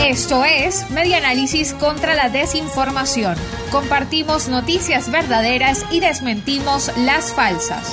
Esto es Media Análisis contra la Desinformación. Compartimos noticias verdaderas y desmentimos las falsas.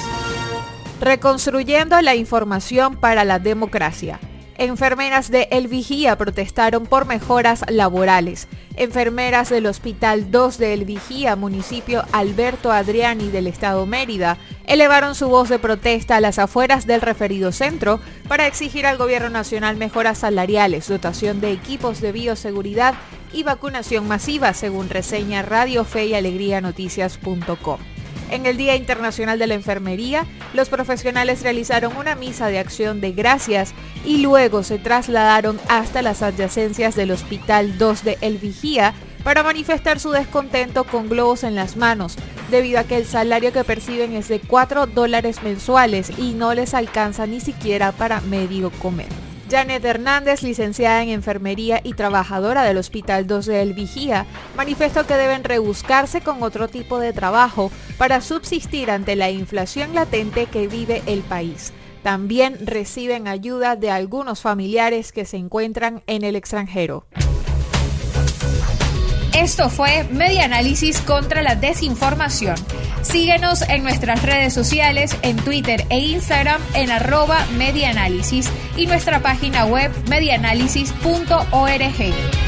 Reconstruyendo la información para la democracia. Enfermeras de El Vigía protestaron por mejoras laborales. Enfermeras del Hospital 2 de El Vigía, municipio Alberto Adriani del Estado Mérida, elevaron su voz de protesta a las afueras del referido centro para exigir al gobierno nacional mejoras salariales, dotación de equipos de bioseguridad y vacunación masiva, según reseña Radio Fe y Alegría Noticias.com. En el Día Internacional de la Enfermería, los profesionales realizaron una misa de acción de gracias y luego se trasladaron hasta las adyacencias del Hospital 2 de El Vigía para manifestar su descontento con globos en las manos, debido a que el salario que perciben es de 4 dólares mensuales y no les alcanza ni siquiera para medio comer. Janet Hernández, licenciada en enfermería y trabajadora del Hospital 2 de El Vigía, manifestó que deben rebuscarse con otro tipo de trabajo para subsistir ante la inflación latente que vive el país. También reciben ayuda de algunos familiares que se encuentran en el extranjero. Esto fue Media Análisis contra la Desinformación. Síguenos en nuestras redes sociales, en Twitter e Instagram en arroba medianálisis y nuestra página web medianálisis.org.